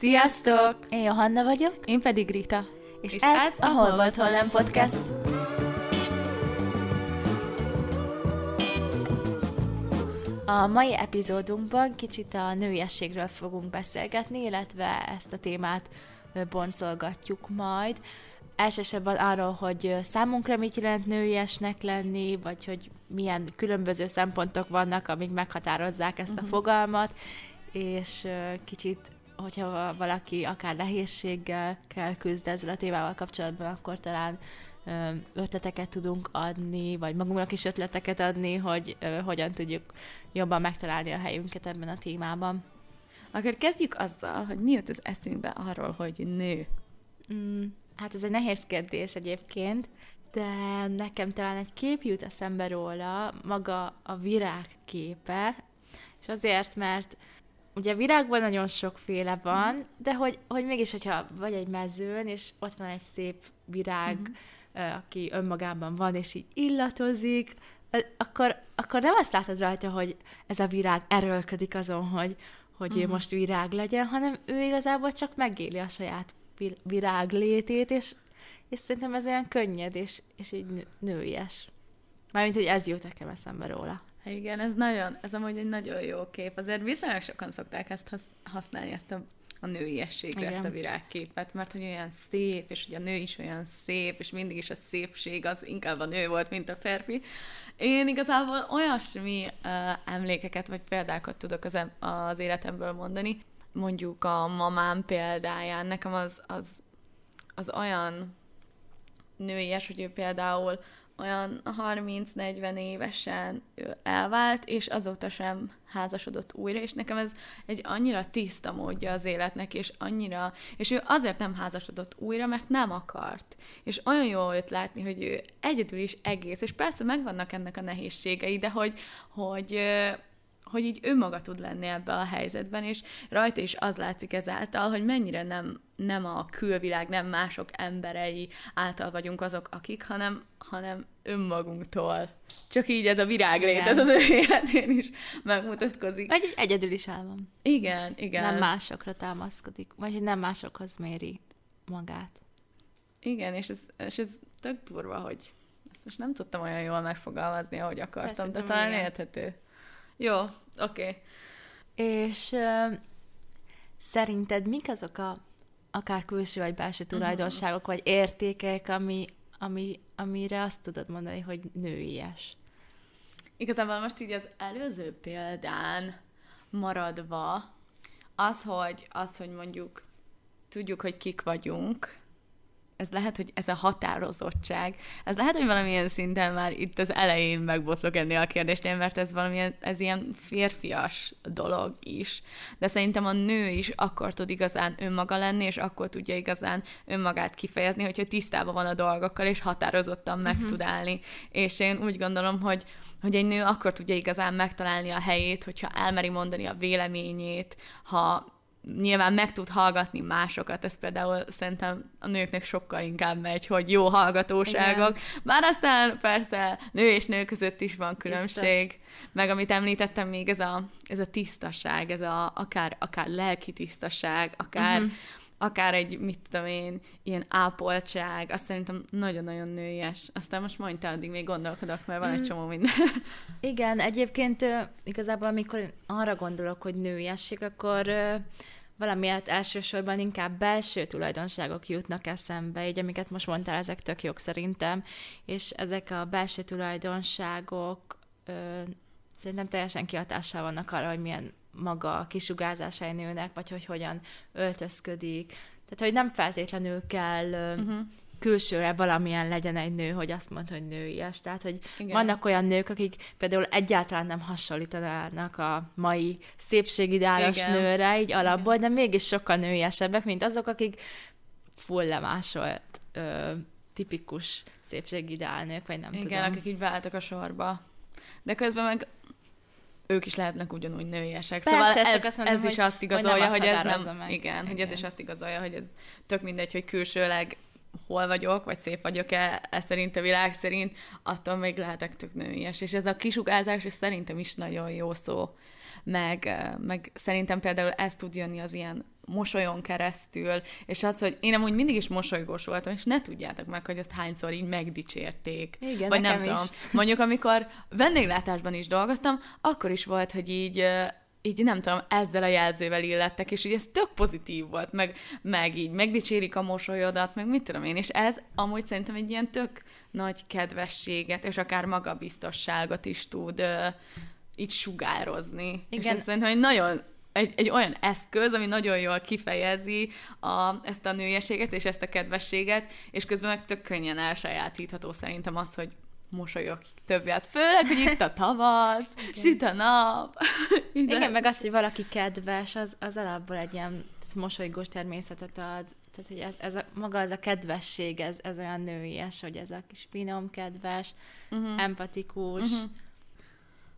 Sziasztok! Én Johanna vagyok. Én pedig Rita. És, és ez, ez a Hol volt, hol nem podcast. A mai epizódunkban kicsit a nőiességről fogunk beszélgetni, illetve ezt a témát boncolgatjuk majd. Elsősorban arról, hogy számunkra mit jelent nőiesnek lenni, vagy hogy milyen különböző szempontok vannak, amik meghatározzák ezt a uh-huh. fogalmat, és kicsit hogyha valaki akár nehézséggel kell küzd ezzel a témával kapcsolatban, akkor talán ötleteket tudunk adni, vagy magunknak is ötleteket adni, hogy hogyan tudjuk jobban megtalálni a helyünket ebben a témában. Akkor kezdjük azzal, hogy mi jött az eszünkbe arról, hogy nő. Mm, hát ez egy nehéz kérdés egyébként, de nekem talán egy kép jut eszembe róla, maga a virág képe, és azért, mert ugye virágban nagyon sokféle van, mm. de hogy, hogy mégis, hogyha vagy egy mezőn, és ott van egy szép virág, mm. aki önmagában van, és így illatozik, akkor, akkor nem azt látod rajta, hogy ez a virág erőlködik azon, hogy, hogy mm. ő mhm. most virág legyen, hanem ő igazából csak megéli a saját virág létét, és, és szerintem ez olyan könnyed, és, és így nőies. Mármint, hogy ez jut nekem eszembe róla. Igen, ez nagyon, ez amúgy egy nagyon jó kép. Azért viszonylag sokan szokták ezt használni, ezt a, a nőiességre, Igen. ezt a virágképet, mert hogy olyan szép, és hogy a nő is olyan szép, és mindig is a szépség az inkább a nő volt, mint a férfi. Én igazából olyasmi uh, emlékeket, vagy példákat tudok az, az életemből mondani. Mondjuk a mamám példáján, nekem az, az, az olyan nőies, hogy ő például olyan 30-40 évesen elvált, és azóta sem házasodott újra, és nekem ez egy annyira tiszta módja az életnek, és annyira, és ő azért nem házasodott újra, mert nem akart. És olyan jó őt látni, hogy ő egyedül is egész, és persze megvannak ennek a nehézségei, de hogy, hogy hogy így önmaga tud lenni ebbe a helyzetben, és rajta is az látszik ezáltal, hogy mennyire nem, nem a külvilág, nem mások emberei által vagyunk azok, akik, hanem, hanem önmagunktól. Csak így ez a viráglét, ez az ő életén is megmutatkozik. Vagy egyedül is el van. Igen, igen. Nem másokra támaszkodik, vagy nem másokhoz méri magát. Igen, és ez, és ez tök durva, hogy ezt most nem tudtam olyan jól megfogalmazni, ahogy akartam, Persze, de talán érthető. Jó, oké. Okay. És uh, szerinted mik azok a akár külső vagy belső mhm. tulajdonságok, uh-huh. vagy értékek, ami, ami, amire azt tudod mondani, hogy nőies? Igazából most így az előző példán maradva, az, hogy, az, hogy mondjuk tudjuk, hogy kik vagyunk, ez lehet, hogy ez a határozottság, ez lehet, hogy valamilyen szinten már itt az elején megbotlok ennél a kérdésnél, mert ez valamilyen, ez ilyen férfias dolog is. De szerintem a nő is akkor tud igazán önmaga lenni, és akkor tudja igazán önmagát kifejezni, hogyha tisztában van a dolgokkal, és határozottan meg uh-huh. tud állni. És én úgy gondolom, hogy, hogy egy nő akkor tudja igazán megtalálni a helyét, hogyha elmeri mondani a véleményét, ha nyilván meg tud hallgatni másokat, ez például szerintem a nőknek sokkal inkább megy, hogy jó hallgatóságok. Igen. Bár aztán persze nő és nő között is van különbség. Biztos. Meg amit említettem még, ez a, ez a tisztaság, ez a akár, akár lelki tisztaság, akár, uh-huh. akár egy, mit tudom én, ilyen ápoltság, azt szerintem nagyon-nagyon nőies. Aztán most mondj te, addig még gondolkodok, mert van egy mhm. csomó minden. Igen, egyébként igazából amikor arra gondolok, hogy nőiesség, akkor valamiért elsősorban inkább belső tulajdonságok jutnak eszembe, így amiket most mondtál, ezek tök jók szerintem, és ezek a belső tulajdonságok ö, szerintem teljesen kihatással vannak arra, hogy milyen maga a kisugárzása egy nőnek, vagy hogy hogyan öltözködik. Tehát, hogy nem feltétlenül kell uh-huh külsőre valamilyen legyen egy nő, hogy azt mond, hogy nőies. Tehát, hogy Igen. vannak olyan nők, akik például egyáltalán nem hasonlítanának a mai szépségideálos Igen. nőre, így alapból, Igen. de mégis sokkal nőiesebbek, mint azok, akik full lemásolt, ö, tipikus szépségideálnők, vagy nem Igen, tudom. akik így váltak a sorba. De közben meg ők is lehetnek ugyanúgy nőiesek. Persze, szóval ez, mondom, ez is azt igazolja, hogy, hogy ez nem... Igen, igen, hogy ez is azt igazolja, hogy ez tök mindegy, hogy külsőleg hol vagyok, vagy szép vagyok-e, ez szerint a világ szerint, attól még lehetek tök nőies. És ez a kisugázás, és szerintem is nagyon jó szó. Meg, meg szerintem például ez tud jönni az ilyen mosolyon keresztül, és az, hogy én amúgy mindig is mosolygós voltam, és ne tudjátok meg, hogy ezt hányszor így megdicsérték. Igen, Vagy nem is. tudom. Mondjuk, amikor vendéglátásban is dolgoztam, akkor is volt, hogy így így nem tudom, ezzel a jelzővel illettek, és így ez tök pozitív volt, meg, meg így megdicsérik a mosolyodat, meg mit tudom én, és ez amúgy szerintem egy ilyen tök nagy kedvességet, és akár magabiztosságot is tud uh, így sugározni. Igen. És ez szerintem egy nagyon egy, egy olyan eszköz, ami nagyon jól kifejezi a, ezt a nőieséget és ezt a kedvességet, és közben meg tök könnyen elsajátítható szerintem az, hogy mosolyog többet. Főleg, hogy itt a tavasz, Igen. süt a nap. Ide. Igen, meg az, hogy valaki kedves, az, az alapból egy ilyen mosolygós természetet ad. Tehát, hogy ez, ez a, maga az a kedvesség, ez, ez olyan nőies, hogy ez a kis finom, kedves, uh-huh. empatikus. Uh-huh.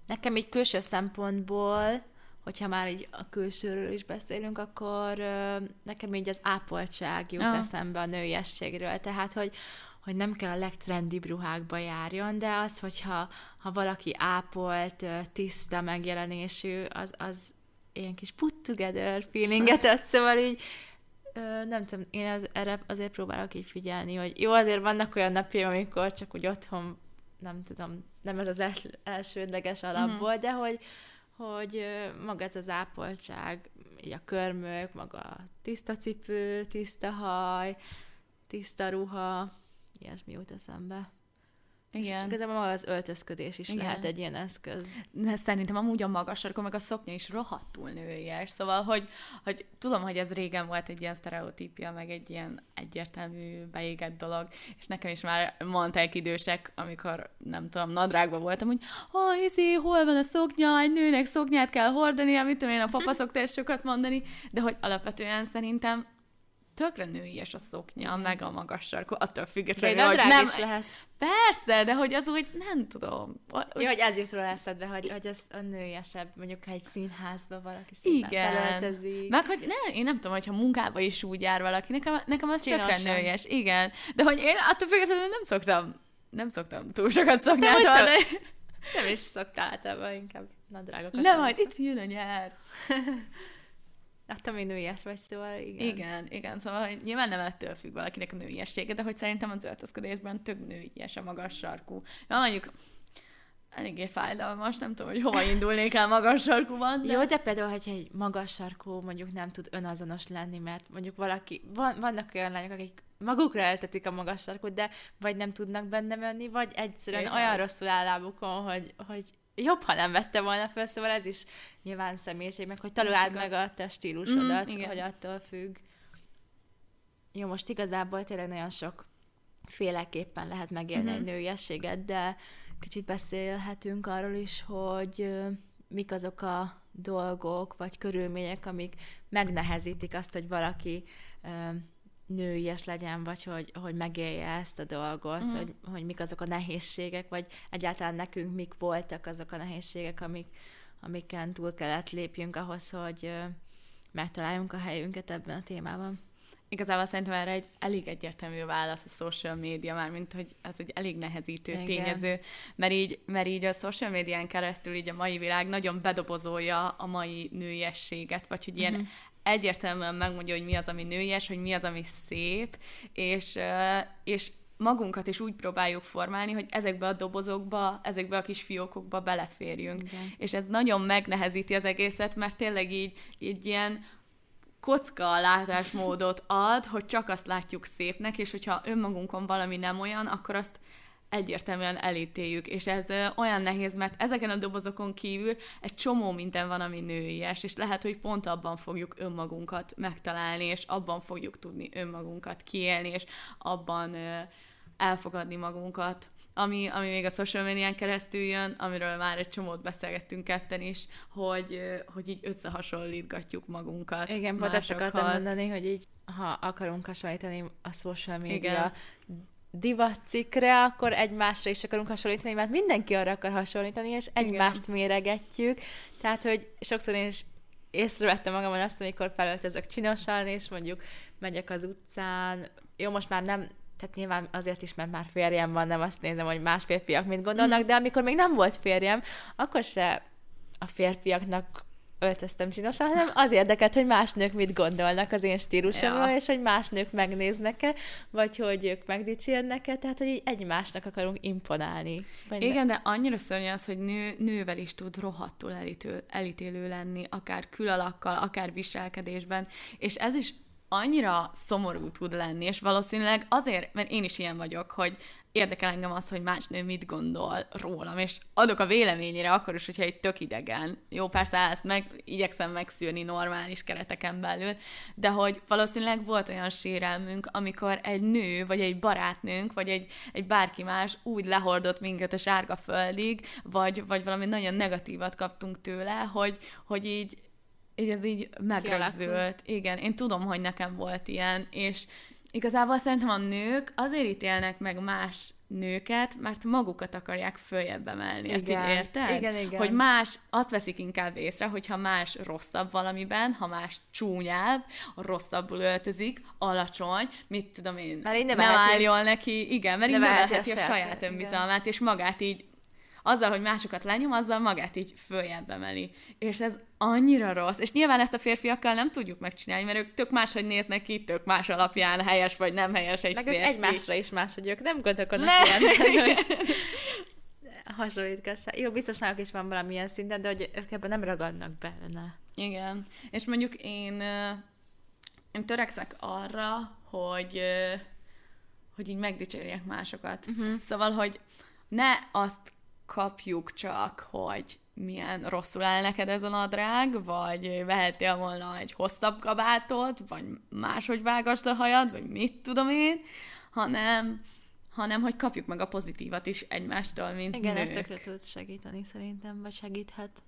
Nekem így külső szempontból, hogyha már így a külsőről is beszélünk, akkor nekem így az ápoltság jut uh. eszembe a nőiességről. Tehát, hogy hogy nem kell a legtrendibb ruhákba járjon, de az, hogyha ha valaki ápolt, tiszta megjelenésű, az, az ilyen kis put together feelinget ad, szóval így nem tudom, én az, erre azért próbálok így figyelni, hogy jó, azért vannak olyan napjaim, amikor csak úgy otthon, nem tudom, nem ez az el, elsődleges alapból, mm. de hogy, hogy maga ez az ápoltság, így a körmök, maga tiszta cipő, tiszta haj, tiszta ruha, ilyesmi jut eszembe. Igen. És igazából maga az öltözködés is Igen. lehet egy ilyen eszköz. De szerintem amúgy a magas sarkon, meg a szoknya is rohadtul nőies. Szóval, hogy, hogy tudom, hogy ez régen volt egy ilyen sztereotípia, meg egy ilyen egyértelmű beégett dolog, és nekem is már mondták idősek, amikor nem tudom, nadrágban voltam, hogy ha, izé, hol van a szoknya, egy nőnek szoknyát kell hordani, amit tudom én, a papa szokta sokat mondani, de hogy alapvetően szerintem tökre nőies a szoknya, mm. meg a magas sarkú, attól függetlenül, de hogy nem... is lehet. Persze, de hogy az úgy nem tudom. Úgy... Jó, hogy ez jut róla eszedbe, hogy, hogy ez a nőiesebb, mondjuk ha egy színházba valaki szépen Igen. Meg hogy ne, én nem tudom, hogyha munkába is úgy jár valaki, nekem, nekem az Csinosan. tökre nőies. Igen. De hogy én attól függetlenül nem szoktam, nem szoktam túl sokat szoknyát hordani. Nem is szoktál általában, inkább nadrágokat. Nem, majd itt jön a nyár. Hát te nőies vagy, szóval igen. Igen, igen, szóval nyilván nem ettől függ valakinek a nőiessége, de hogy szerintem az öltözködésben több nőies a magas sarkú. Ja, mondjuk eléggé fájdalmas, nem tudom, hogy hova indulnék el magas sarkúban. De... Jó, de például, hogyha egy magas sarkú mondjuk nem tud önazonos lenni, mert mondjuk valaki, van, vannak olyan lányok, akik magukra eltetik a magas sarkút, de vagy nem tudnak benne menni, vagy egyszerűen Én olyan az. rosszul áll lábukon, hogy, hogy jobb, ha nem vette volna fel, szóval ez is nyilván személyiség, meg hogy találd meg a te stílusodat, mm, hogy attól függ. Jó, most igazából tényleg nagyon sok féleképpen lehet megélni mm-hmm. egy nőiességet, de kicsit beszélhetünk arról is, hogy mik azok a dolgok vagy körülmények, amik megnehezítik azt, hogy valaki nőies legyen, vagy hogy, hogy megélje ezt a dolgot, mm. hogy, hogy mik azok a nehézségek, vagy egyáltalán nekünk mik voltak azok a nehézségek, amik, amiken túl kellett lépjünk ahhoz, hogy megtaláljunk a helyünket ebben a témában. Igazából szerintem erre egy elég egyértelmű válasz a social média, már mint hogy ez egy elég nehezítő Igen. tényező, mert így, mert így a social médián keresztül így a mai világ nagyon bedobozolja a mai nőiességet, vagy hogy ilyen uh-huh egyértelműen megmondja, hogy mi az, ami nőies, hogy mi az, ami szép, és, és magunkat is úgy próbáljuk formálni, hogy ezekbe a dobozokba, ezekbe a kis fiókokba beleférjünk. Igen. És ez nagyon megnehezíti az egészet, mert tényleg így, így ilyen kocka látásmódot ad, hogy csak azt látjuk szépnek, és hogyha önmagunkon valami nem olyan, akkor azt egyértelműen elítéljük, és ez olyan nehéz, mert ezeken a dobozokon kívül egy csomó minden van, ami nőies, és lehet, hogy pont abban fogjuk önmagunkat megtalálni, és abban fogjuk tudni önmagunkat kiélni, és abban elfogadni magunkat. Ami, ami még a social médián keresztül jön, amiről már egy csomót beszélgettünk ketten is, hogy, hogy így összehasonlítgatjuk magunkat Igen, pont ezt akartam mondani, hogy így, ha akarunk hasonlítani a social media Igen divatcikre, akkor egymásra is akarunk hasonlítani, mert mindenki arra akar hasonlítani, és egymást Igen. méregetjük. Tehát, hogy sokszor én is észrevettem magamon azt, amikor felöltözök csinosan, és mondjuk megyek az utcán, jó, most már nem, tehát nyilván azért is, mert már férjem van, nem azt nézem, hogy más férfiak mit gondolnak, mm. de amikor még nem volt férjem, akkor se a férfiaknak öltöztem csinosan, hanem az érdekelt, hogy más nők mit gondolnak az én stílusomról, ja. és hogy más nők megnéznek-e, vagy hogy ők megdicsérnek-e, tehát hogy így egymásnak akarunk imponálni. Vagy Igen, ne... de annyira szörnyű az, hogy nő, nővel is tud rohadtul elítő, elítélő lenni, akár külalakkal, akár viselkedésben, és ez is annyira szomorú tud lenni, és valószínűleg azért, mert én is ilyen vagyok, hogy érdekel engem az, hogy más nő mit gondol rólam, és adok a véleményére akkor is, hogyha egy tök idegen. Jó, persze ezt meg, igyekszem megszűrni normális kereteken belül, de hogy valószínűleg volt olyan sérelmünk, amikor egy nő, vagy egy barátnőnk, vagy egy, egy bárki más úgy lehordott minket a sárga földig, vagy, vagy valami nagyon negatívat kaptunk tőle, hogy, hogy így így ez így megrögzült. Igen, én tudom, hogy nekem volt ilyen, és igazából szerintem a nők azért ítélnek meg más nőket, mert magukat akarják följebb emelni. Igen. Ezt így érted? Igen, igen. Hogy más, azt veszik inkább észre, hogyha más rosszabb valamiben, ha más csúnyább, rosszabbul öltözik, alacsony, mit tudom én, mert nem álljon neki, igen, mert így nevelheti a, a saját önbizalmát, és magát így azzal, hogy másokat lenyom, azzal magát így följebb emeli. És ez annyira rossz. És nyilván ezt a férfiakkal nem tudjuk megcsinálni, mert ők tök máshogy néznek ki, tök más alapján helyes vagy nem helyes egy Meg férfi. ők egymásra is máshogy ők nem gondolkodnak ne. ilyen, hogy hasonlítgassák. Jó, biztos náluk is van valamilyen szinten, de hogy ők ebben nem ragadnak bele. Igen. És mondjuk én, én törekszek arra, hogy hogy így megdicsérjek másokat. Uh-huh. Szóval, hogy ne azt kapjuk csak, hogy milyen rosszul áll neked ez a nadrág, vagy vehettél volna egy hosszabb kabátot, vagy máshogy vágasd a hajad, vagy mit tudom én, hanem, hanem hogy kapjuk meg a pozitívat is egymástól, mint Igen, nők. ezt tökre tud segíteni szerintem, vagy segíthet.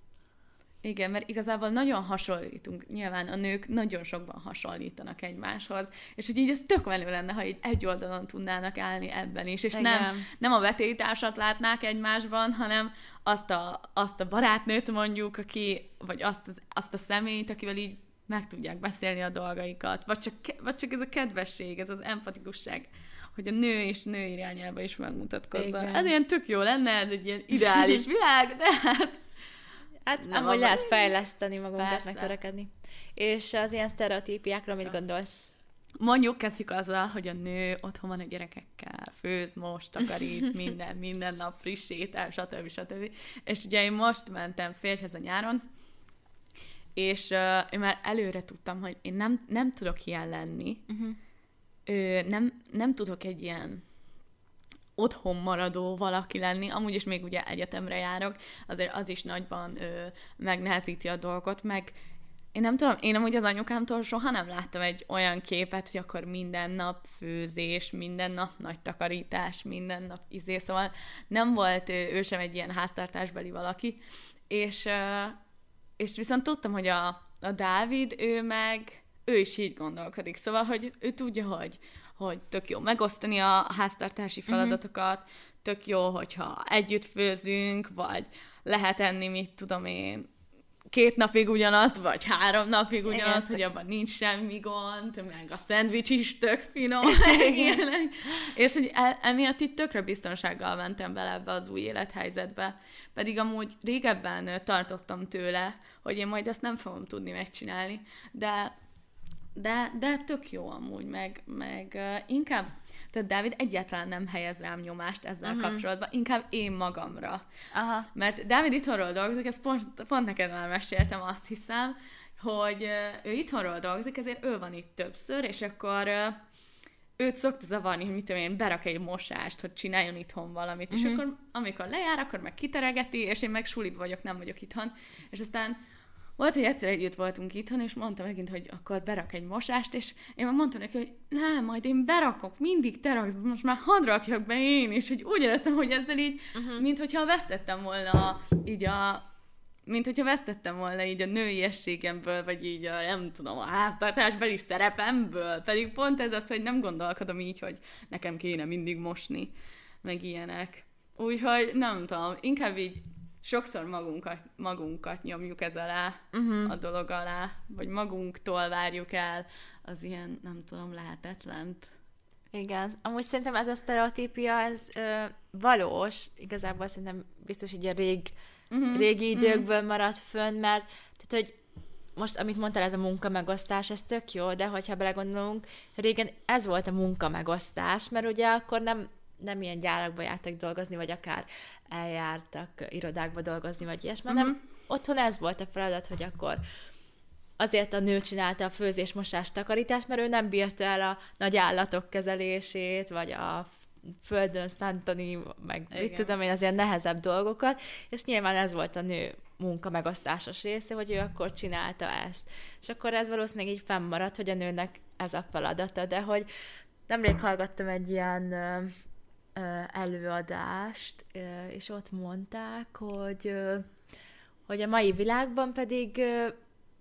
Igen, mert igazából nagyon hasonlítunk. Nyilván a nők nagyon sokban hasonlítanak egymáshoz, és hogy így ez tök menő lenne, ha így egy oldalon tudnának állni ebben is, és nem, nem a vetélytársat látnák egymásban, hanem azt a, azt a barátnőt mondjuk, aki, vagy azt, az, azt a személyt, akivel így meg tudják beszélni a dolgaikat, vagy csak, vagy csak ez a kedvesség, ez az empatikusság, hogy a nő és nő irányába is megmutatkozzon. Ez ilyen tök jó lenne, ez egy ilyen ideális világ, de hát Hát nem amúgy lehet fejleszteni magunkat, Persze. És az ilyen sztereotípiákról mit gondolsz? Mondjuk kezdjük azzal, hogy a nő otthon van a gyerekekkel, főz, most, takarít, minden, minden nap friss étel, stb. stb. És ugye én most mentem férjhez a nyáron, és uh, én már előre tudtam, hogy én nem, nem tudok ilyen lenni, uh-huh. Ö, nem, nem tudok egy ilyen otthon maradó valaki lenni, amúgy is még ugye egyetemre járok, azért az is nagyban ö, megnehezíti a dolgot, meg én nem tudom, én amúgy az anyukámtól soha nem láttam egy olyan képet, hogy akkor minden nap főzés, minden nap nagy takarítás, minden nap izé, szóval nem volt ő, ő sem egy ilyen háztartásbeli valaki, és, és viszont tudtam, hogy a, a Dávid, ő meg, ő is így gondolkodik, szóval, hogy ő tudja, hogy hogy tök jó megosztani a háztartási mhm. feladatokat, uh-huh. tök jó, hogyha együtt főzünk, vagy lehet enni, mit tudom én, két napig ugyanazt, vagy három napig ugyanazt, Igen, hogy abban nincs semmi gond, meg a szendvics is tök finom, ilyenek. És hogy el, emiatt itt tökre biztonsággal mentem bele ebbe az új élethelyzetbe. Pedig amúgy régebben tartottam tőle, hogy én majd ezt nem fogom tudni megcsinálni, de de, de tök jó amúgy, meg, meg inkább, tehát Dávid egyáltalán nem helyez rám nyomást ezzel uh-huh. kapcsolatban, inkább én magamra. Aha. Mert Dávid itthonról dolgozik, ezt pont, pont neked már meséltem, azt hiszem, hogy ő itthonról dolgozik, ezért ő van itt többször, és akkor őt szokta zavarni, hogy mit tudom én, berak egy mosást, hogy csináljon itthon valamit, uh-huh. és akkor amikor lejár, akkor meg kiteregeti, és én meg sulib vagyok, nem vagyok itthon, és aztán volt, hogy egyszer együtt voltunk itthon, és mondta megint, hogy akkor berak egy mosást, és én már mondtam neki, hogy nem, majd én berakok, mindig te raksz, most már hadd rakjak be én, és hogy úgy éreztem, hogy ezzel így, uh-huh. mint hogyha vesztettem volna így a, mint hogyha vesztettem volna így a nőiességemből, vagy így a, nem tudom, a háztartásbeli szerepemből, pedig pont ez az, hogy nem gondolkodom így, hogy nekem kéne mindig mosni, meg ilyenek. Úgyhogy nem tudom, inkább így sokszor magunkat, magunkat nyomjuk ez alá, uh-huh. a dolog alá, vagy magunktól várjuk el az ilyen, nem tudom, lehetetlent. Igen, amúgy szerintem ez a sztereotípia, ez ö, valós, igazából szerintem biztos így a rég, uh-huh. régi időkből uh-huh. maradt fönn, mert tehát, hogy most, amit mondtál, ez a munkamegosztás, ez tök jó, de hogyha belegondolunk, régen ez volt a munkamegosztás, mert ugye akkor nem, nem ilyen gyárakba jártak dolgozni, vagy akár eljártak irodákba dolgozni, vagy ilyesmi, uh-huh. hanem otthon ez volt a feladat, hogy akkor azért a nő csinálta a főzés, mosás, takarítást, mert ő nem bírta el a nagy állatok kezelését, vagy a földön szántani, meg Igen. mit tudom én, azért nehezebb dolgokat, és nyilván ez volt a nő munka megosztásos része, hogy ő akkor csinálta ezt. És akkor ez valószínűleg így fennmaradt, hogy a nőnek ez a feladata, de hogy nemrég hallgattam egy ilyen előadást, és ott mondták, hogy hogy a mai világban pedig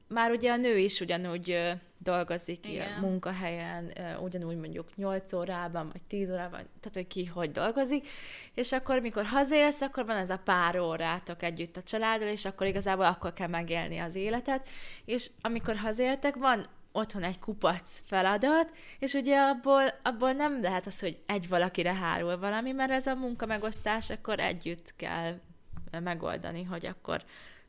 már ugye a nő is ugyanúgy dolgozik Igen. munkahelyen, ugyanúgy mondjuk 8 órában, vagy 10 órában, tehát hogy ki hogy dolgozik, és akkor, mikor hazérsz, akkor van ez a pár órátok együtt a családdal, és akkor igazából akkor kell megélni az életet, és amikor hazértek, van otthon egy kupac feladat, és ugye abból, abból nem lehet az, hogy egy valakire hárul valami, mert ez a munka megosztás, akkor együtt kell megoldani, hogy akkor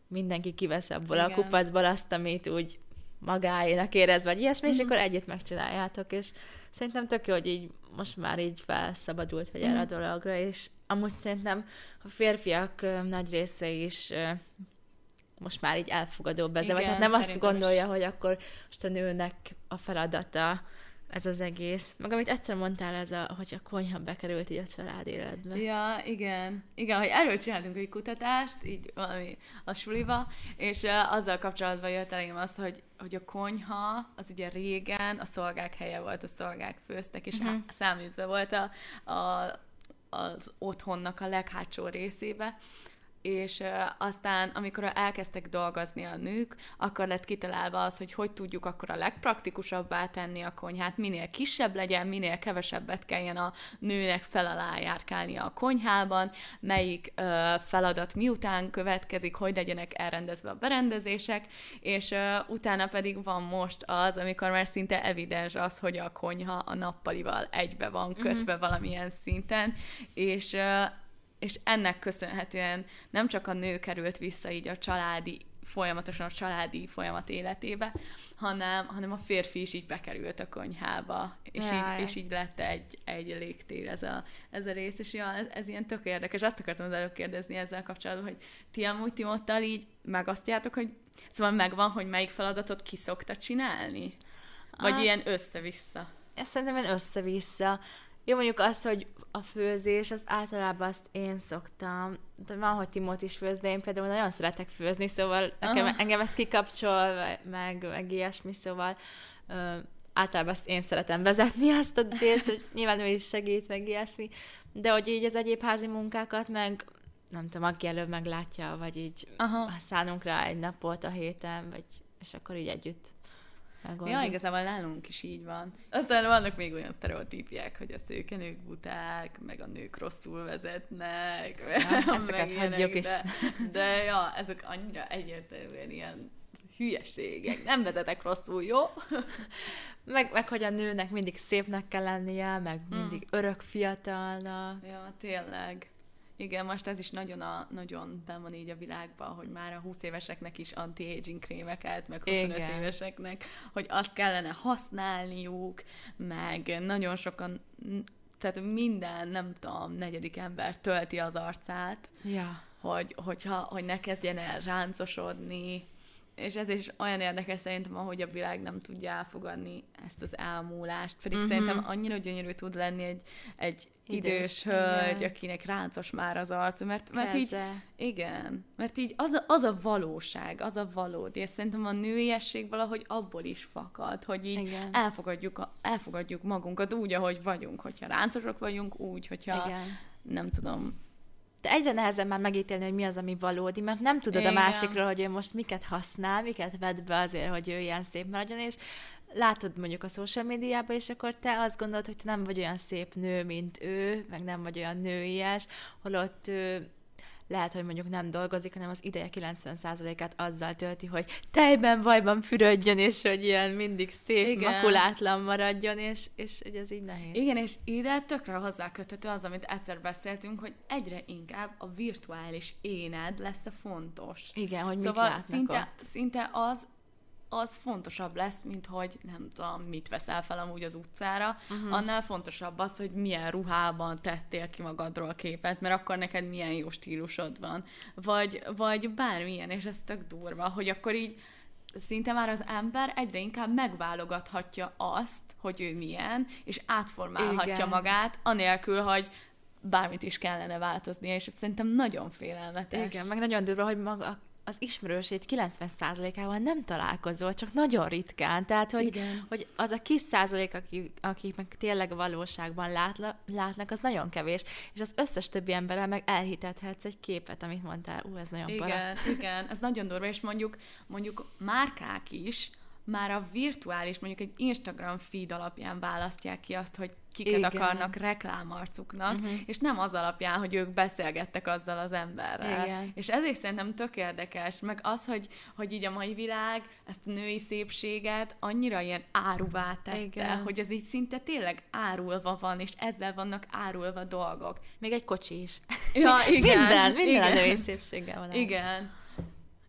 mindenki kivesz abból Igen. a kupacból azt, amit úgy magáénak érez, vagy ilyesmi, mm-hmm. és mhm. akkor együtt megcsináljátok, és szerintem tök jó, hogy így most már így felszabadult vagy erre a mhm. dologra, és amúgy szerintem a férfiak nagy része is most már így elfogadóbb ezzel, vagy hát nem azt gondolja, is. hogy akkor most a nőnek a feladata ez az egész. Meg amit egyszer mondtál, ez a, hogy a konyha bekerült így a család életbe. Ja, igen. Igen, hogy erről csináltunk egy kutatást, így valami a suliba, és uh, azzal kapcsolatban jött elém az, hogy, hogy a konyha, az ugye régen a szolgák helye volt, a szolgák főztek, és uh-huh. száműzve volt a, a, az otthonnak a leghátsó részébe, és aztán, amikor elkezdtek dolgozni a nők, akkor lett kitalálva az, hogy hogy tudjuk akkor a legpraktikusabbá tenni a konyhát, minél kisebb legyen, minél kevesebbet kelljen a nőnek fel alá járkálni a konyhában, melyik uh, feladat miután következik, hogy legyenek elrendezve a berendezések, és uh, utána pedig van most az, amikor már szinte evidens az, hogy a konyha a nappalival egybe van kötve mm-hmm. valamilyen szinten, és uh, és ennek köszönhetően nem csak a nő került vissza így a családi folyamatosan a családi folyamat életébe, hanem, hanem a férfi is így bekerült a konyhába, és, ja, így, és így lett egy, egy légtér ez a, ez a rész, és ja, ez, ez ilyen tök érdekes. Azt akartam az előbb kérdezni ezzel kapcsolatban, hogy ti amúgy Timottal így megosztjátok, hogy szóval megvan, hogy melyik feladatot ki szokta csinálni? Vagy hát, ilyen össze-vissza? Ezt szerintem ilyen össze-vissza. Jó, mondjuk az, hogy a főzés, az általában azt én szoktam. De van, hogy Timót is főz, de én például nagyon szeretek főzni, szóval nekem, uh-huh. engem ez kikapcsol, meg, meg ilyesmi, szóval ö, általában azt én szeretem vezetni azt a részt, hogy nyilván ő is segít, meg ilyesmi, de hogy így az egyéb házi munkákat, meg nem tudom, aki előbb meglátja, vagy így uh-huh. szánunk rá egy napot a héten, vagy és akkor így együtt megoldjuk. Ja, igazából nálunk is így van. Aztán vannak még olyan sztereotípiák, hogy a szőkenők buták, meg a nők rosszul vezetnek, ja, ezeket hagyjuk is. De, de ja, ezek annyira egyértelműen ilyen hülyeségek. Nem vezetek rosszul, jó? meg, meg hogy a nőnek mindig szépnek kell lennie, meg mindig mm. örök fiatalnak. Ja, tényleg. Igen, most ez is nagyon, a, nagyon ben van így a világban, hogy már a 20 éveseknek is anti-aging krémeket, meg 25 Igen. éveseknek, hogy azt kellene használniuk, meg nagyon sokan, tehát minden, nem tudom, negyedik ember tölti az arcát, ja. hogy, hogyha, hogy ne kezdjen el ráncosodni, és ez is olyan érdekes szerintem, ahogy a világ nem tudja elfogadni ezt az elmúlást, pedig uh-huh. szerintem annyira gyönyörű tud lenni egy, egy idős, idős hölgy, igen. akinek ráncos már az arc, mert, mert így, igen, mert így az a, az a valóság, az a valódi, és szerintem a nőiesség valahogy abból is fakad, hogy így elfogadjuk, a, elfogadjuk magunkat úgy, ahogy vagyunk, hogyha ráncosok vagyunk, úgy, hogyha igen. nem tudom, de egyre nehezebb már megítélni, hogy mi az, ami valódi, mert nem tudod Igen. a másikról, hogy ő most miket használ, miket vett be azért, hogy ő ilyen szép maradjon, és látod mondjuk a social médiában, és akkor te azt gondolod, hogy te nem vagy olyan szép nő, mint ő, meg nem vagy olyan nőies, holott ő lehet, hogy mondjuk nem dolgozik, hanem az ideje 90%-át azzal tölti, hogy tejben, vajban fürödjön, és hogy ilyen mindig szép, Igen. makulátlan maradjon, és, és hogy ez így nehéz. Igen, és ide tökre hozzáköthető az, amit egyszer beszéltünk, hogy egyre inkább a virtuális éned lesz a fontos. Igen, hogy szóval mit szinte, szinte az az fontosabb lesz, mint hogy nem tudom, mit veszel fel amúgy az utcára, uh-huh. annál fontosabb az, hogy milyen ruhában tettél ki magadról képet, mert akkor neked milyen jó stílusod van. Vagy, vagy bármilyen, és ez tök durva, hogy akkor így szinte már az ember egyre inkább megválogathatja azt, hogy ő milyen, és átformálhatja Igen. magát, anélkül, hogy bármit is kellene változnia, és ez szerintem nagyon félelmetes. Igen, meg nagyon durva, hogy maga az ismerősét 90%-ával nem találkozol, csak nagyon ritkán. Tehát, hogy, Igen. hogy az a kis százalék, akik, akik meg tényleg valóságban látla, látnak, az nagyon kevés. És az összes többi emberrel meg elhitethetsz egy képet, amit mondtál. Ú, ez nagyon Igen, para. igen, ez nagyon durva, és mondjuk, mondjuk márkák is, már a virtuális, mondjuk egy Instagram feed alapján választják ki azt, hogy kiket Igen. akarnak reklámarcuknak, uh-huh. és nem az alapján, hogy ők beszélgettek azzal az emberrel. Igen. És ezért szerintem tök érdekes, meg az, hogy, hogy így a mai világ ezt a női szépséget annyira ilyen áruvá tette, Igen. hogy ez így szinte tényleg árulva van, és ezzel vannak árulva dolgok. Még egy kocsi is. Ja, igen. minden, minden igen. a női szépséggel van. Igen.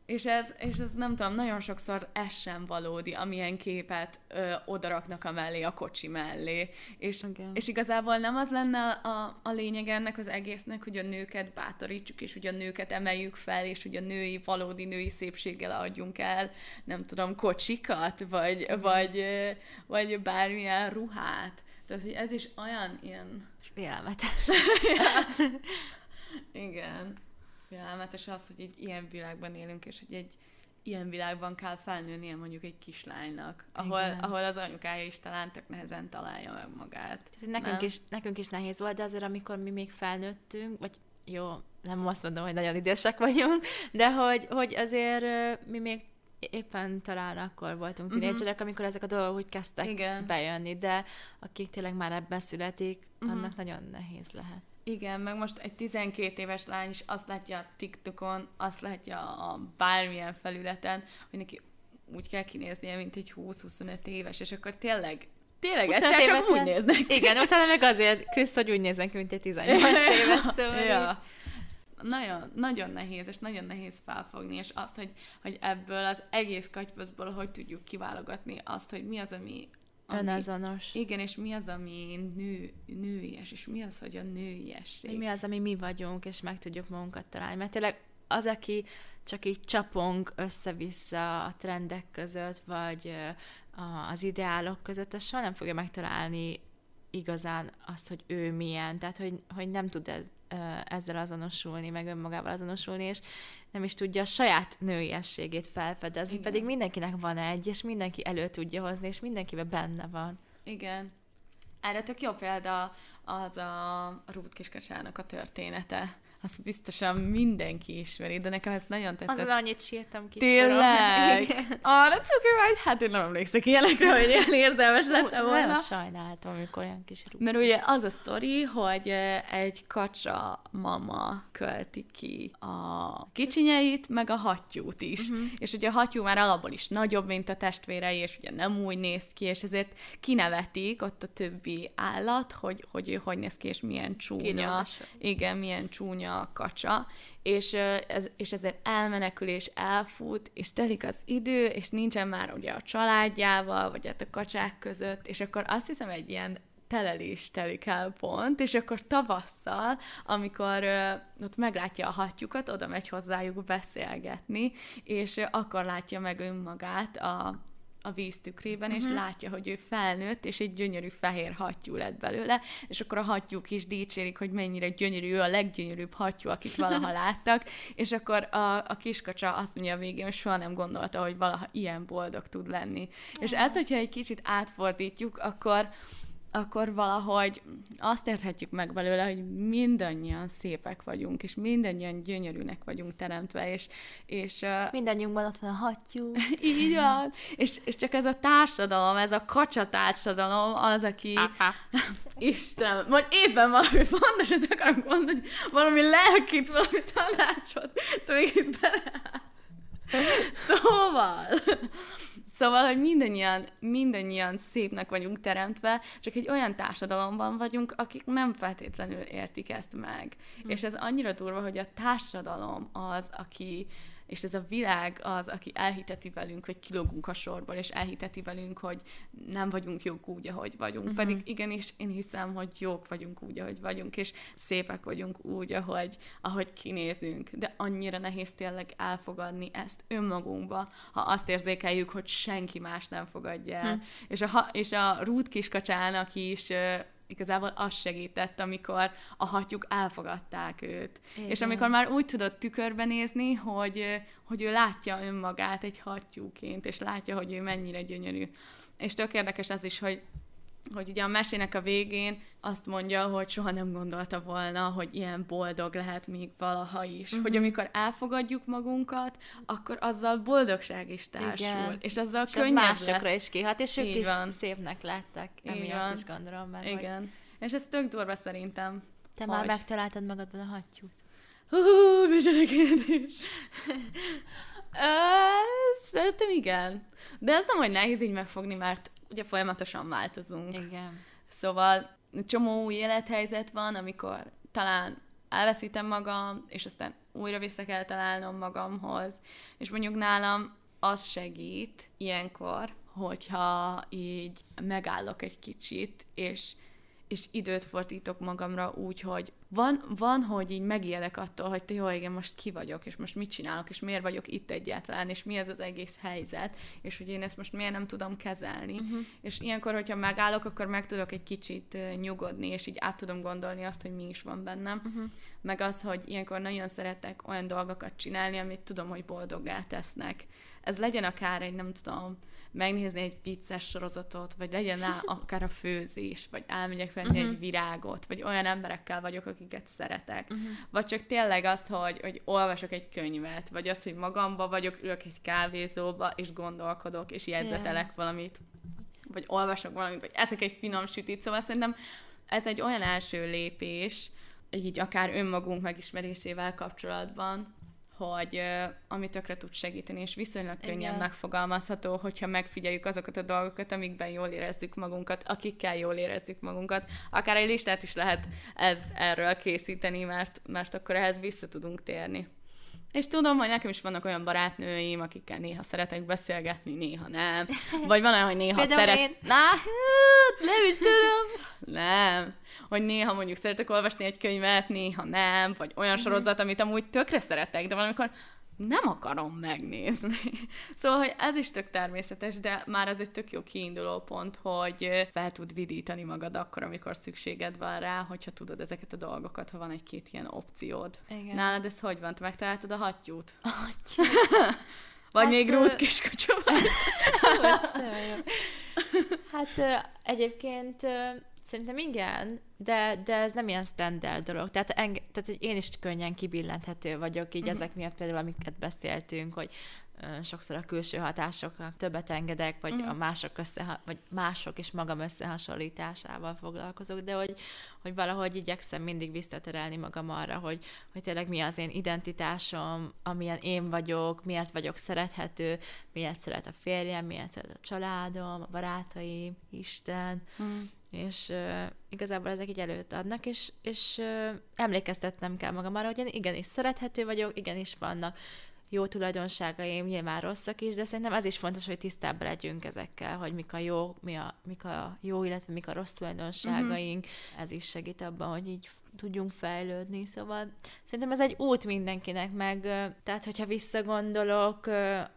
És ez, és ez nem tudom, nagyon sokszor ez sem valódi, amilyen képet ö, odaraknak a mellé, a kocsi mellé. És, okay. és igazából nem az lenne a, a lényeg ennek az egésznek, hogy a nőket bátorítsuk, és hogy a nőket emeljük fel, és hogy a női, valódi női szépséggel adjunk el, nem tudom, kocsikat, vagy, vagy, vagy bármilyen ruhát. Tehát, hogy ez is olyan ilyen... Félelmetes. Igen félelmetes az, hogy egy ilyen világban élünk, és hogy egy ilyen világban kell felnőnie mondjuk egy kislánynak, ahol, ahol az anyukája is talán tök nehezen találja meg magát. Tehát, nekünk, is, nekünk is nehéz volt, de azért amikor mi még felnőttünk, vagy jó, nem azt mondom, hogy nagyon idősek vagyunk, de hogy, hogy azért mi még éppen talán akkor voltunk mhm. tínédzserek, uh-huh. amikor ezek a dolgok úgy kezdtek Igen. bejönni, de akik tényleg már ebben születik, uh-huh. annak nagyon nehéz lehet. Igen, meg most egy 12 éves lány is azt látja a TikTokon, azt látja a bármilyen felületen, hogy neki úgy kell kinéznie, mint egy 20-25 éves, és akkor tényleg Tényleg, egyszer csak úgy néznek. Igen, utána meg azért küzd, hogy úgy néznek, mint egy 18 éves, szóval ja. Nagyon, nagyon nehéz, és nagyon nehéz felfogni, és azt, hogy, hogy ebből az egész katyvaszból hogy tudjuk kiválogatni azt, hogy mi az, ami ami, Önazonos. Igen, és mi az, ami nő, nőies, és mi az, hogy a nőiesség. Mi az, ami mi vagyunk, és meg tudjuk magunkat találni. Mert tényleg az, aki csak így csapong össze-vissza a trendek között, vagy az ideálok között, az soha nem fogja megtalálni igazán azt, hogy ő milyen. Tehát, hogy, hogy nem tud ez, ezzel azonosulni, meg önmagával azonosulni, és nem is tudja a saját nőiességét felfedezni, Igen. pedig mindenkinek van egy, és mindenki elő tudja hozni, és mindenkiben benne van. Igen. Erre tök jó példa az a Ruth Kiskacsának a története azt biztosan mindenki ismeri, de nekem ez nagyon tetszett. Azon annyit sírtam kis Tényleg? Arra cuki vagy? Hát én nem emlékszek ilyenekre, hogy ilyen érzelmes lettem volna. Nagyon sajnáltam, amikor olyan kis rúg. Mert ugye az a sztori, hogy egy kacsa mama költi ki a kicsinyeit, meg a hattyút is. Uh-huh. És ugye a hattyú már alapból is nagyobb, mint a testvérei, és ugye nem úgy néz ki, és ezért kinevetik ott a többi állat, hogy, hogy ő hogy néz ki, és milyen csúnya. Kínos. Igen, milyen csúnya a kacsa, és, ez, és ezért elmenekül és elfut, és telik az idő, és nincsen már ugye a családjával, vagy hát a kacsák között, és akkor azt hiszem egy ilyen telelés telik el pont, és akkor tavasszal, amikor ott meglátja a hattyukat, oda megy hozzájuk beszélgetni, és ö, akkor látja meg önmagát a a víz tükrében, uh-huh. és mhm. látja, hogy ő felnőtt, és egy gyönyörű fehér hattyú lett belőle, és akkor a hattyúk is dicsérik, hogy mennyire gyönyörű, ő a leggyönyörűbb hattyú, akit valaha láttak, és akkor a, a kiskacsa azt mondja a végén, hogy soha nem gondolta, hogy valaha ilyen boldog tud lenni. Uh-huh. És ezt, hogyha egy kicsit átfordítjuk, akkor akkor valahogy azt érthetjük meg belőle, hogy mindannyian szépek vagyunk, és mindannyian gyönyörűnek vagyunk teremtve, és... és Mindannyiunkban ott van a hattyú. így van. És, és csak ez a társadalom, ez a kacsa társadalom az, aki... Aha. Isten, majd éppen valami fontosat akarok mondani, valami lelkit, valami tanácsot, itt bele... Szóval, Szóval, hogy mindannyian, mindannyian szépnek vagyunk teremtve, csak egy olyan társadalomban vagyunk, akik nem feltétlenül értik ezt meg. Hm. És ez annyira durva, hogy a társadalom az, aki és ez a világ az, aki elhiteti velünk, hogy kilógunk a sorból, és elhiteti velünk, hogy nem vagyunk jók úgy, ahogy vagyunk. Uh-huh. Pedig igenis én hiszem, hogy jók vagyunk úgy, ahogy vagyunk, és szépek vagyunk úgy, ahogy, ahogy kinézünk. De annyira nehéz tényleg elfogadni ezt önmagunkba, ha azt érzékeljük, hogy senki más nem fogadja el. Uh-huh. És a, és a Ruth kiskacsának is igazából az segített, amikor a hatjuk elfogadták őt. Igen. És amikor már úgy tudott tükörbe nézni, hogy, hogy ő látja önmagát egy hattyúként, és látja, hogy ő mennyire gyönyörű. És tök érdekes az is, hogy hogy ugye a mesének a végén azt mondja, hogy soha nem gondolta volna, hogy ilyen boldog lehet még valaha is. Uh-huh. Hogy amikor elfogadjuk magunkat, akkor azzal boldogság is társul. Igen. És azzal és könnyebb másokra lesz. is kihat, és ők Így is van. szépnek látták. Emiatt is gondolom. Mert Igen. Hogy... És ez tök durva szerintem. Te hogy... már megtaláltad magadban a hattyút? Hú, micsoda kérdés. Szerintem igen. De ez nem hogy nehéz így megfogni, mert ugye folyamatosan változunk. Igen. Szóval csomó új élethelyzet van, amikor talán elveszítem magam, és aztán újra vissza kell találnom magamhoz. És mondjuk nálam az segít ilyenkor, hogyha így megállok egy kicsit, és és időt fordítok magamra úgy, hogy van, van, hogy így megijedek attól, hogy te jó, igen, most ki vagyok, és most mit csinálok, és miért vagyok itt egyáltalán, és mi ez az egész helyzet, és hogy én ezt most miért nem tudom kezelni. Uh-huh. És ilyenkor, hogyha megállok, akkor meg tudok egy kicsit nyugodni, és így át tudom gondolni azt, hogy mi is van bennem. Uh-huh. Meg az, hogy ilyenkor nagyon szeretek olyan dolgokat csinálni, amit tudom, hogy boldoggá tesznek. Ez legyen akár egy, nem tudom, megnézni egy vicces sorozatot, vagy legyen rá akár a főzés, vagy elmegyek venni uh-huh. egy virágot, vagy olyan emberekkel vagyok, akiket szeretek. Uh-huh. Vagy csak tényleg azt, hogy, hogy olvasok egy könyvet, vagy az, hogy magamba vagyok, ülök egy kávézóba, és gondolkodok, és jegyzetelek yeah. valamit, vagy olvasok valamit, vagy eszek egy finom sütit, szóval szerintem ez egy olyan első lépés, így akár önmagunk megismerésével kapcsolatban, hogy ami tökre tud segíteni, és viszonylag könnyen Igen. megfogalmazható, hogyha megfigyeljük azokat a dolgokat, amikben jól érezzük magunkat, akikkel jól érezzük magunkat. Akár egy listát is lehet ez erről készíteni, mert, mert akkor ehhez vissza tudunk térni. És tudom, hogy nekem is vannak olyan barátnőim, akikkel néha szeretek beszélgetni, néha nem. Vagy van olyan, hogy néha szeret... Én... Na, nem is tudom. Nem hogy néha mondjuk szeretek olvasni egy könyvet, néha nem, vagy olyan mhm. sorozat, amit amúgy tökre szeretek, de valamikor nem akarom megnézni. Szóval, hogy ez is tök természetes, de már az egy tök jó kiinduló pont, hogy fel tud vidítani magad akkor, amikor szükséged van rá, hogyha tudod ezeket a dolgokat, ha van egy-két ilyen opciód. Igen. Nálad ez hogy van? Te megtaláltad a hattyút? A hattyút. Vagy hát, még rút kiskacsa Hát egyébként Szerintem igen, de, de ez nem ilyen standard dolog. Tehát, enge, tehát hogy én is könnyen kibillenthető vagyok, így uh-huh. ezek miatt például, amiket beszéltünk, hogy sokszor a külső hatásoknak többet engedek, vagy uh-huh. a mások, összeha- vagy mások és magam összehasonlításával foglalkozok, de hogy, hogy valahogy igyekszem mindig visszaterelni magam arra, hogy, hogy tényleg mi az én identitásom, amilyen én vagyok, miért vagyok szerethető, miért szeret a férjem, miért szeret a családom, a barátaim, Isten, uh-huh és uh, igazából ezek így előtt adnak, és, és uh, emlékeztetnem kell magam arra, hogy én igenis szerethető vagyok, igenis vannak jó tulajdonságaim, nyilván rosszak is, de szerintem az is fontos, hogy tisztában legyünk ezekkel, hogy mik a jó, mi a, mik a jó, illetve mik a rossz tulajdonságaink. Uh-huh. Ez is segít abban, hogy így tudjunk fejlődni. Szóval szerintem ez egy út mindenkinek, meg tehát, hogyha visszagondolok,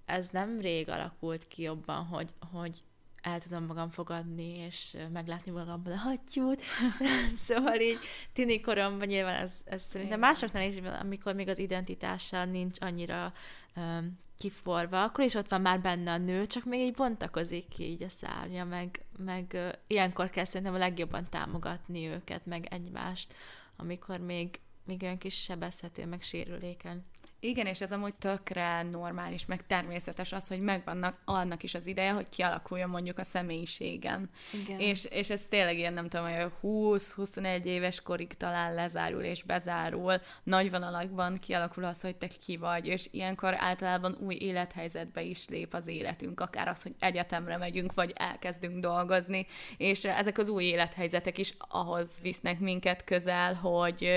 ez nem rég alakult ki jobban, hogy, hogy el tudom magam fogadni, és meglátni magamban a hattyút. szóval így tini koromban nyilván ez, ez szerintem másoknál is, amikor még az identitással nincs annyira um, kiforva, akkor is ott van már benne a nő, csak még így bontakozik ki így a szárnya, meg, meg uh, ilyenkor kell szerintem a legjobban támogatni őket, meg egymást, amikor még, még olyan kis sebezhető, meg sérüléken. Igen, és ez amúgy tökre normális, meg természetes az, hogy megvannak annak is az ideje, hogy kialakuljon mondjuk a személyiségem. Igen. És, és ez tényleg ilyen, nem tudom, hogy 20-21 éves korig talán lezárul és bezárul, nagy vonalakban kialakul az, hogy te ki vagy, és ilyenkor általában új élethelyzetbe is lép az életünk, akár az, hogy egyetemre megyünk, vagy elkezdünk dolgozni, és ezek az új élethelyzetek is ahhoz visznek minket közel, hogy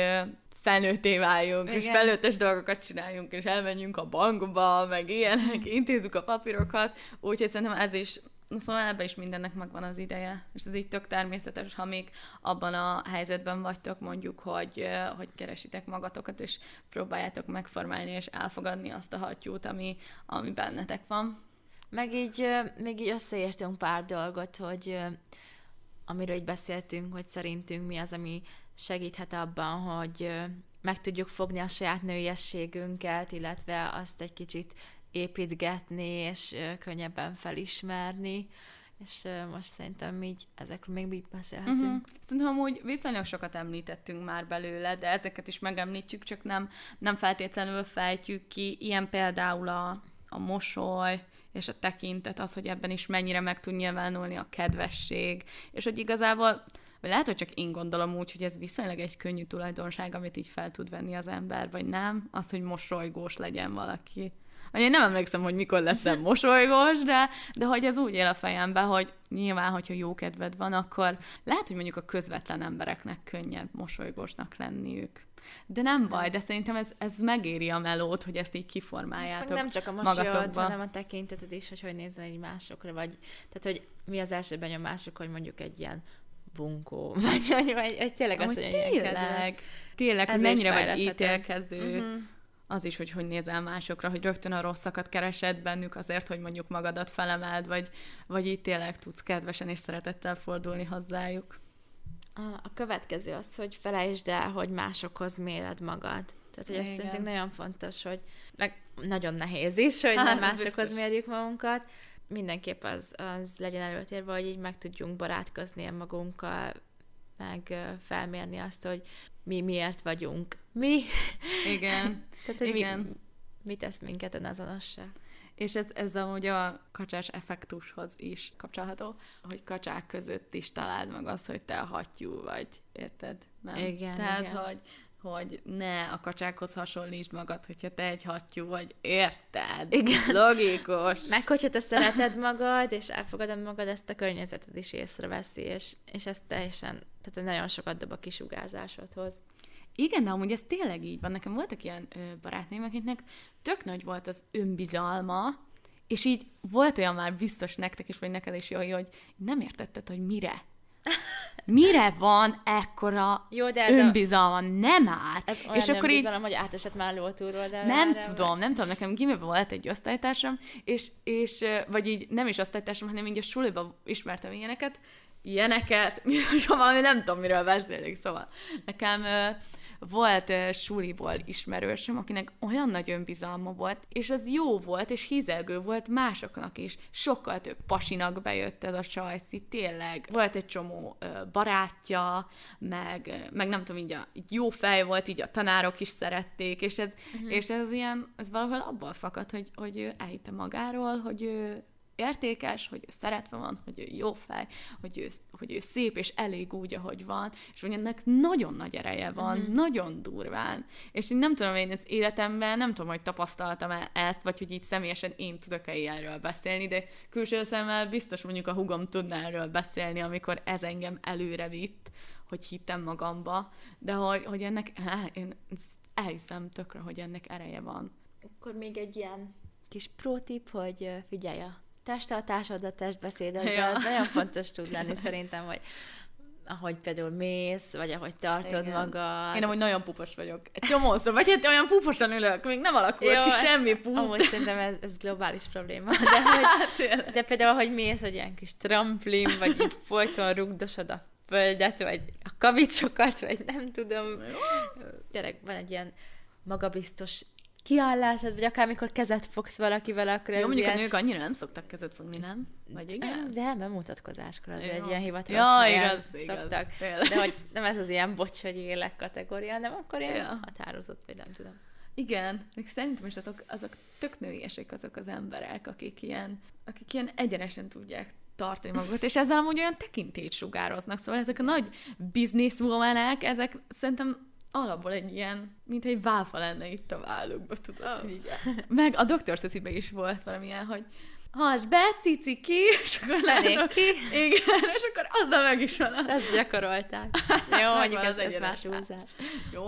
felnőtté váljunk, Igen. és felnőttes dolgokat csináljunk, és elmenjünk a bankba, meg ilyenek, intézzük a papírokat, úgyhogy szerintem ez is Szóval ebben is mindennek megvan az ideje, és ez így tök természetes, ha még abban a helyzetben vagytok, mondjuk, hogy, hogy keresitek magatokat, és próbáljátok megformálni és elfogadni azt a hattyút, ami, ami bennetek van. Meg így, még így összeértünk pár dolgot, hogy amiről így beszéltünk, hogy szerintünk mi az, ami segíthet abban, hogy meg tudjuk fogni a saját nőiességünket, illetve azt egy kicsit építgetni, és könnyebben felismerni, és most szerintem így ezekről még így beszélhetünk. Uh-huh. Szerintem amúgy viszonylag sokat említettünk már belőle, de ezeket is megemlítjük, csak nem, nem feltétlenül fejtjük ki. Ilyen például a, a mosoly, és a tekintet, az, hogy ebben is mennyire meg tud nyilvánulni a kedvesség, és hogy igazából vagy lehet, hogy csak én gondolom úgy, hogy ez viszonylag egy könnyű tulajdonság, amit így fel tud venni az ember, vagy nem, az, hogy mosolygós legyen valaki. Én nem emlékszem, hogy mikor lettem mosolygós, de, de hogy ez úgy él a fejembe, hogy nyilván, hogyha jó kedved van, akkor lehet, hogy mondjuk a közvetlen embereknek könnyebb mosolygósnak lenniük. De nem baj, de szerintem ez, ez megéri a melót, hogy ezt így kiformáljátok Nem csak a mosolyod, hanem a tekinteted is, hogy hogy nézzen egy másokra, vagy tehát, hogy mi az első benyomásuk, hogy mondjuk egy ilyen bunkó, vagy, vagy, vagy, vagy tényleg azt, hogy tényleg, tényleg, hogy mennyire vagy ítélkező. Uh-huh az is, hogy hogy nézel másokra, hogy rögtön a rosszakat keresed bennük azért, hogy mondjuk magadat felemeld, vagy, vagy itt tényleg tudsz kedvesen és szeretettel fordulni hozzájuk. A, a következő az, hogy felejtsd el, hogy másokhoz méred magad. Tehát, hogy ezt szerintem nagyon fontos, hogy meg nagyon nehéz is, hogy hát, nem másokhoz mérjük magunkat. Mindenképp az, az legyen előtérve, hogy így meg tudjunk barátkozni magunkkal, meg felmérni azt, hogy mi miért vagyunk mi. Igen. Tehát, hogy Igen. Mi, mi tesz minket önazonossá. És ez, ez amúgy a kacsás effektushoz is kapcsolható, hogy kacsák között is találd meg azt, hogy te a hattyú vagy, érted? Nem? Igen, Tehát, igen. hogy hogy ne a kacsákhoz hasonlítsd magad, hogyha te egy hattyú vagy, érted? Igen. Logikus. Meg hogyha te szereted magad, és elfogadod magad, ezt a környezeted is észreveszi, és, és ez teljesen, tehát nagyon sokat dob a kisugárzásodhoz. Igen, de amúgy ez tényleg így van. Nekem voltak ilyen ö, barátnőim, akiknek tök nagy volt az önbizalma, és így volt olyan már biztos nektek is, vagy neked is jó, hogy nem értetted, hogy mire. Mire van ekkora Jó, de ez önbizalma? A... Nem már. Ez olyan és akkor így... hogy átesett már ló túloldalra. Nem tudom, vagy? nem tudom. Nekem gimiben volt egy osztálytársam, és, és vagy így nem is osztálytársam, hanem így a suliba ismertem ilyeneket, ilyeneket, valami nem tudom, miről beszélünk, szóval nekem volt uh, suliból ismerősöm, akinek olyan nagy önbizalma volt, és ez jó volt, és hízelgő volt másoknak is. Sokkal több pasinak bejött ez a csajszi, tényleg. Volt egy csomó uh, barátja, meg, uh, meg nem tudom, így, a, így jó fej volt, így a tanárok is szerették, és ez, uh-huh. és ez ilyen, ez valahol abból fakad, hogy, hogy ő elhitte magáról, hogy ő értékes, hogy ő szeretve van, hogy ő jó fej, hogy ő, hogy ő szép és elég úgy, ahogy van, és hogy ennek nagyon nagy ereje van, mm-hmm. nagyon durván. És én nem tudom, én az életemben, nem tudom, hogy tapasztaltam -e ezt, vagy hogy így személyesen én tudok-e ilyenről beszélni, de külső szemmel biztos mondjuk a hugom tudná erről beszélni, amikor ez engem előre vitt, hogy hittem magamba, de hogy, hogy ennek, á, én elhiszem tökre, hogy ennek ereje van. Akkor még egy ilyen kis tip, hogy figyelj a testtartásod, a testbeszéded, ja. az nagyon fontos tud lenni szerintem, hogy ahogy például mész, vagy ahogy tartod Igen. magad. Én amúgy nagyon pupos vagyok. Egy csomószor, vagy hát olyan puposan ülök, még nem alakult Jó, ki semmi pup. Amúgy szerintem ez, ez globális probléma. De, hogy, hát, de például, hogy mész, hogy ilyen kis tramplin, vagy így folyton rugdosod a földet, vagy a kavicsokat, vagy nem tudom. Tényleg van egy ilyen magabiztos kiállásod, vagy akár mikor kezet fogsz valakivel, akkor Jó, mondjuk ilyen... a nők annyira nem szoktak kezet fogni, nem? Vagy igen? De bemutatkozáskor az Jó. egy ilyen hivatalos ja, igaz, szoktak. Igaz, de hogy nem ez az ilyen bocs, hogy élek kategória, nem akkor ilyen ja. határozott, vagy nem tudom. Igen, szerintem is azok, azok tök nőiesek azok az emberek, akik ilyen, akik ilyen egyenesen tudják tartani magukat, és ezzel amúgy olyan tekintét sugároznak, szóval ezek a nagy businesswomanek, ezek szerintem alapból egy ilyen, mint egy válfa lenne itt a vállukba, tudod, oh. hogy így. Meg a doktor Szöszibe is volt valamilyen, hogy has be, cici ki, és akkor lennék ki. Igen, és akkor azzal meg is van. Ezt gyakorolták. Jó, mondjuk ez, ez más túlzás. Jó.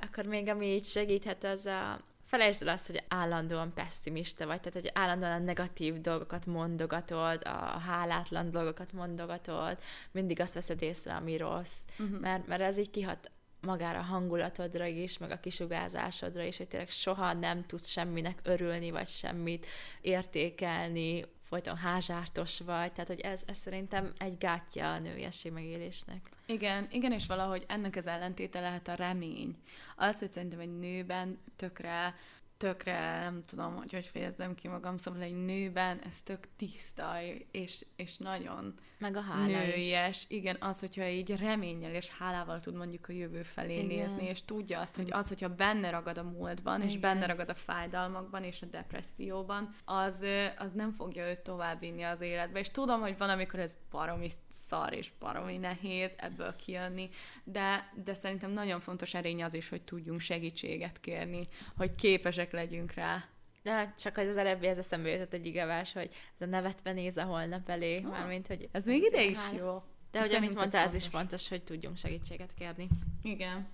Akkor még ami így segíthet, az a felejtsd el azt, hogy állandóan pessimista vagy, tehát hogy állandóan a negatív dolgokat mondogatod, a hálátlan dolgokat mondogatod, mindig azt veszed észre, ami rossz, uh-huh. mert, mert ez így kihat magára a hangulatodra is, meg a kisugázásodra is, hogy tényleg soha nem tudsz semminek örülni, vagy semmit értékelni, folyton házártos vagy, tehát hogy ez, ez szerintem egy gátja a nőiesség megélésnek. Igen, igen, és valahogy ennek az ellentéte lehet a remény. Az, hogy szerintem egy nőben tökre tökre, nem tudom, hogy hogy fejezzem ki magam, szóval egy nőben ez tök tiszta, és, és nagyon Meg a hála nőies. Is. Igen, az, hogyha így reménnyel és hálával tud mondjuk a jövő felé Igen. nézni, és tudja azt, hogy az, hogyha benne ragad a múltban, Igen. és benne ragad a fájdalmakban, és a depresszióban, az, az nem fogja őt továbbvinni az életbe. És tudom, hogy van, amikor ez baromi szar és baromi nehéz ebből kijönni, de, de szerintem nagyon fontos erény az is, hogy tudjunk segítséget kérni, hogy képesek legyünk rá. De csak az előbbi ez eszembe jutott egy igavás, hogy ez a nevetve néz a holnap elé, oh, mármint, hogy... Ez még ide is jó. De hogy amit mondtál, ez is fontos, hogy tudjunk segítséget kérni. Igen.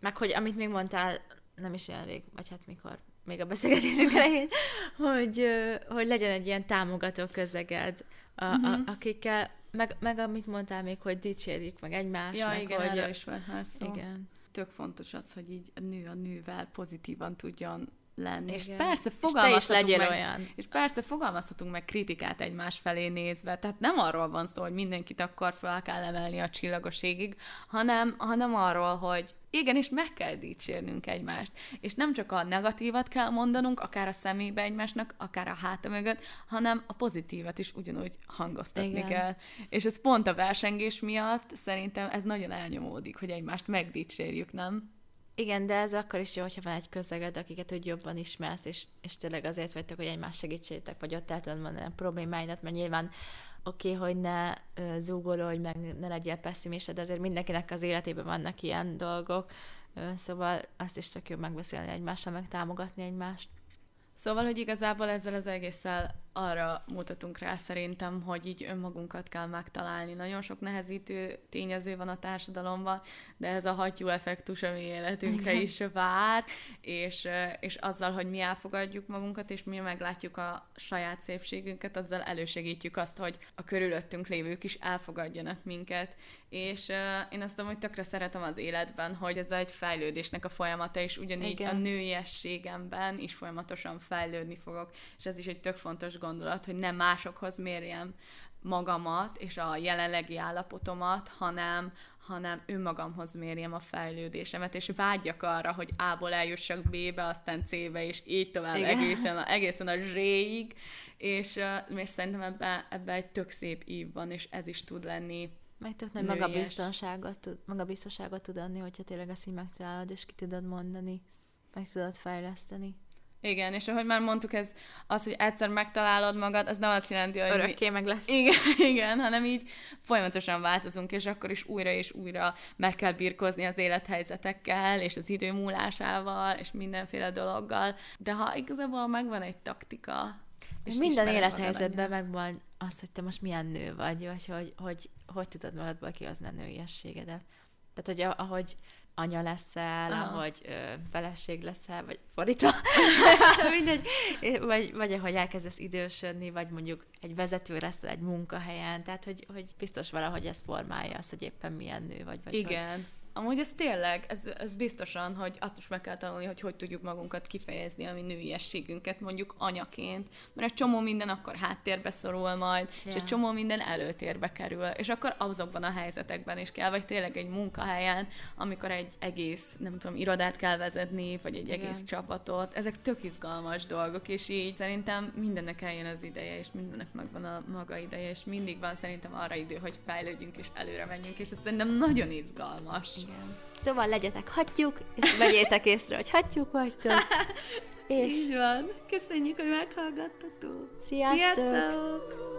Meg hogy amit még mondtál, nem is olyan rég, vagy hát mikor, még a beszélgetésünk elején, hogy, hogy legyen egy ilyen támogató közeged, a, uh-huh. a, mhm. akikkel meg, meg amit mondtál még, hogy dicsérjük meg egymást. Ja, meg, igen, hogy... erről is volt már szó. Igen. Tök fontos az, hogy így a nő a nővel pozitívan tudjon lenni. Igen. És persze fogalmazhatunk és meg, olyan. És persze fogalmazhatunk meg kritikát egymás felé nézve. Tehát nem arról van szó, hogy mindenkit akkor fel kell emelni a csillagos égig, hanem, hanem arról, hogy igen, és meg kell dicsérnünk egymást. És nem csak a negatívat kell mondanunk, akár a szemébe egymásnak, akár a háta mögött, hanem a pozitívat is ugyanúgy hangoztatni Igen. kell. És ez pont a versengés miatt szerintem ez nagyon elnyomódik, hogy egymást megdicsérjük, nem? Igen, de ez akkor is jó, hogyha van egy közeged, akiket úgy jobban ismersz, és, és tényleg azért vagytok, hogy egymás segítsétek, vagy ott el tudod mondani a problémáidat, mert nyilván oké, okay, hogy ne zúgolódj, meg ne legyél pessimista, de azért mindenkinek az életében vannak ilyen dolgok, szóval azt is csak jó megbeszélni egymással, meg támogatni egymást. Szóval, hogy igazából ezzel az egésszel arra mutatunk rá szerintem, hogy így önmagunkat kell megtalálni. Nagyon sok nehezítő tényező van a társadalomban, de ez a hattyú effektus, ami életünkre is vár, és, és azzal, hogy mi elfogadjuk magunkat, és mi meglátjuk a saját szépségünket, azzal elősegítjük azt, hogy a körülöttünk lévők is elfogadjanak minket. És uh, én azt hogy tökre szeretem az életben, hogy ez egy fejlődésnek a folyamata, és ugyanígy Igen. a nőiességemben is folyamatosan fejlődni fogok, és ez is egy tök fontos gondolat gondolat, hogy nem másokhoz mérjem magamat és a jelenlegi állapotomat, hanem, hanem önmagamhoz mérjem a fejlődésemet, és vágyjak arra, hogy A-ból eljussak B-be, aztán C-be, és így tovább egészen a, egészen a Z-ig, és, és szerintem ebben ebbe egy tök szép ív van, és ez is tud lenni meg tök nagy magabiztonságot, magabiztonságot tud adni, hogyha tényleg ezt így megtalálod, és ki tudod mondani, meg tudod fejleszteni. Igen, és ahogy már mondtuk, ez az, hogy egyszer megtalálod magad, az nem azt jelenti, hogy... Örökké mi... meg lesz. Igen, igen, hanem így folyamatosan változunk, és akkor is újra és újra meg kell birkozni az élethelyzetekkel, és az idő múlásával, és mindenféle dologgal. De ha igazából megvan egy taktika, és minden élethelyzetben megvan az, hogy te most milyen nő vagy, vagy hogy, hogy, hogy tudod magadból kihozni a nőiességedet. Tehát, hogy ahogy anya leszel, Aha. ahogy ö, feleség leszel, vagy fordítva, mindegy, vagy, vagy ahogy elkezdesz idősödni, vagy mondjuk egy vezető leszel egy munkahelyen, tehát hogy, hogy biztos valahogy ez formálja azt, hogy éppen milyen nő vagy. vagy Igen. Hogy Amúgy ez tényleg, ez, ez biztosan, hogy azt is meg kell tanulni, hogy hogy tudjuk magunkat kifejezni, ami nőiességünket mondjuk anyaként, mert egy csomó minden akkor háttérbe szorul majd, yeah. és egy csomó minden előtérbe kerül, és akkor azokban a helyzetekben is kell, vagy tényleg egy munkahelyen, amikor egy egész, nem tudom, irodát kell vezetni, vagy egy egész csapatot, ezek tök izgalmas dolgok, és így szerintem mindennek eljön az ideje, és mindennek megvan a maga ideje, és mindig van szerintem arra idő, hogy fejlődjünk és előre menjünk, és ez szerintem nagyon izgalmas. Igen. Szóval legyetek hattyúk, és vegyétek észre, hogy hattyúk vagytok. És... Így van. Köszönjük, hogy meghallgattatok. Sziasztok! Sziasztok!